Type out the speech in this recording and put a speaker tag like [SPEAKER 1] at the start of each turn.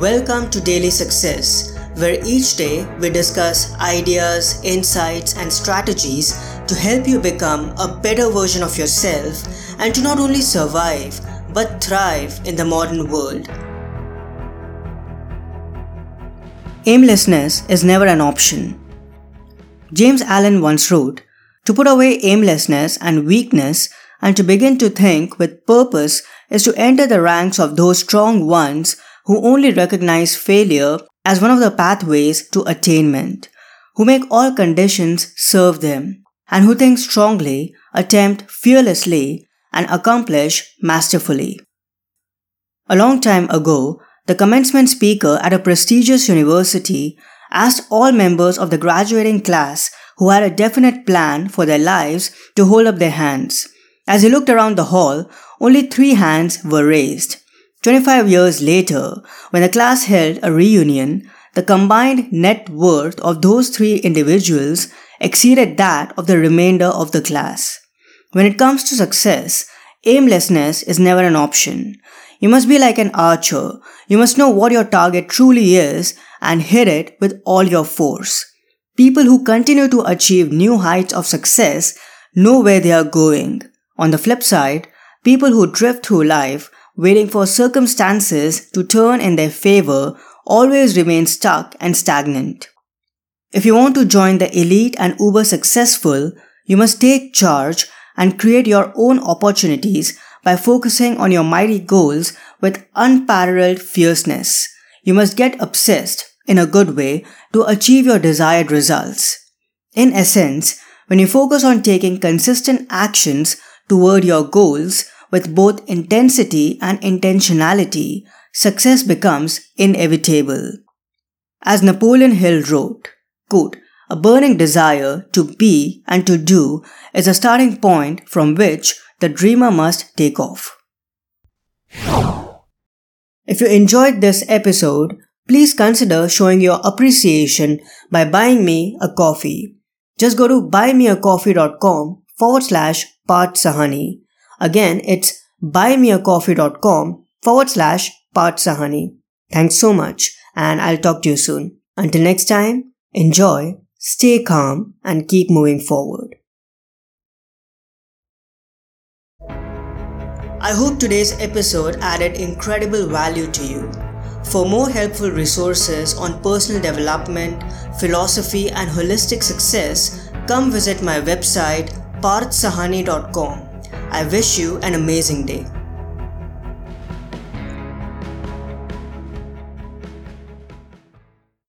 [SPEAKER 1] Welcome to Daily Success, where each day we discuss ideas, insights, and strategies to help you become a better version of yourself and to not only survive but thrive in the modern world. Aimlessness is never an option. James Allen once wrote To put away aimlessness and weakness and to begin to think with purpose is to enter the ranks of those strong ones who only recognize failure as one of the pathways to attainment, who make all conditions serve them, and who think strongly, attempt fearlessly, and accomplish masterfully. A long time ago, the commencement speaker at a prestigious university asked all members of the graduating class who had a definite plan for their lives to hold up their hands. As he looked around the hall, only three hands were raised. 25 years later, when the class held a reunion, the combined net worth of those three individuals exceeded that of the remainder of the class. When it comes to success, aimlessness is never an option. You must be like an archer. You must know what your target truly is and hit it with all your force. People who continue to achieve new heights of success know where they are going. On the flip side, people who drift through life waiting for circumstances to turn in their favor always remain stuck and stagnant. If you want to join the elite and uber successful, you must take charge and create your own opportunities by focusing on your mighty goals with unparalleled fierceness. You must get obsessed, in a good way, to achieve your desired results. In essence, when you focus on taking consistent actions toward your goals with both intensity and intentionality, success becomes inevitable. As Napoleon Hill wrote, quote, a burning desire to be and to do is a starting point from which the dreamer must take off. If you enjoyed this episode, please consider showing your appreciation by buying me a coffee. Just go to buymeacoffee.com forward slash Parth Sahani. Again, it's buymeacoffee.com forward slash Parth Sahani. Thanks so much, and I'll talk to you soon. Until next time, enjoy, stay calm, and keep moving forward. I hope today's episode added incredible value to you. For more helpful resources on personal development, philosophy, and holistic success, come visit my website parthsahani.com. I wish you an amazing day.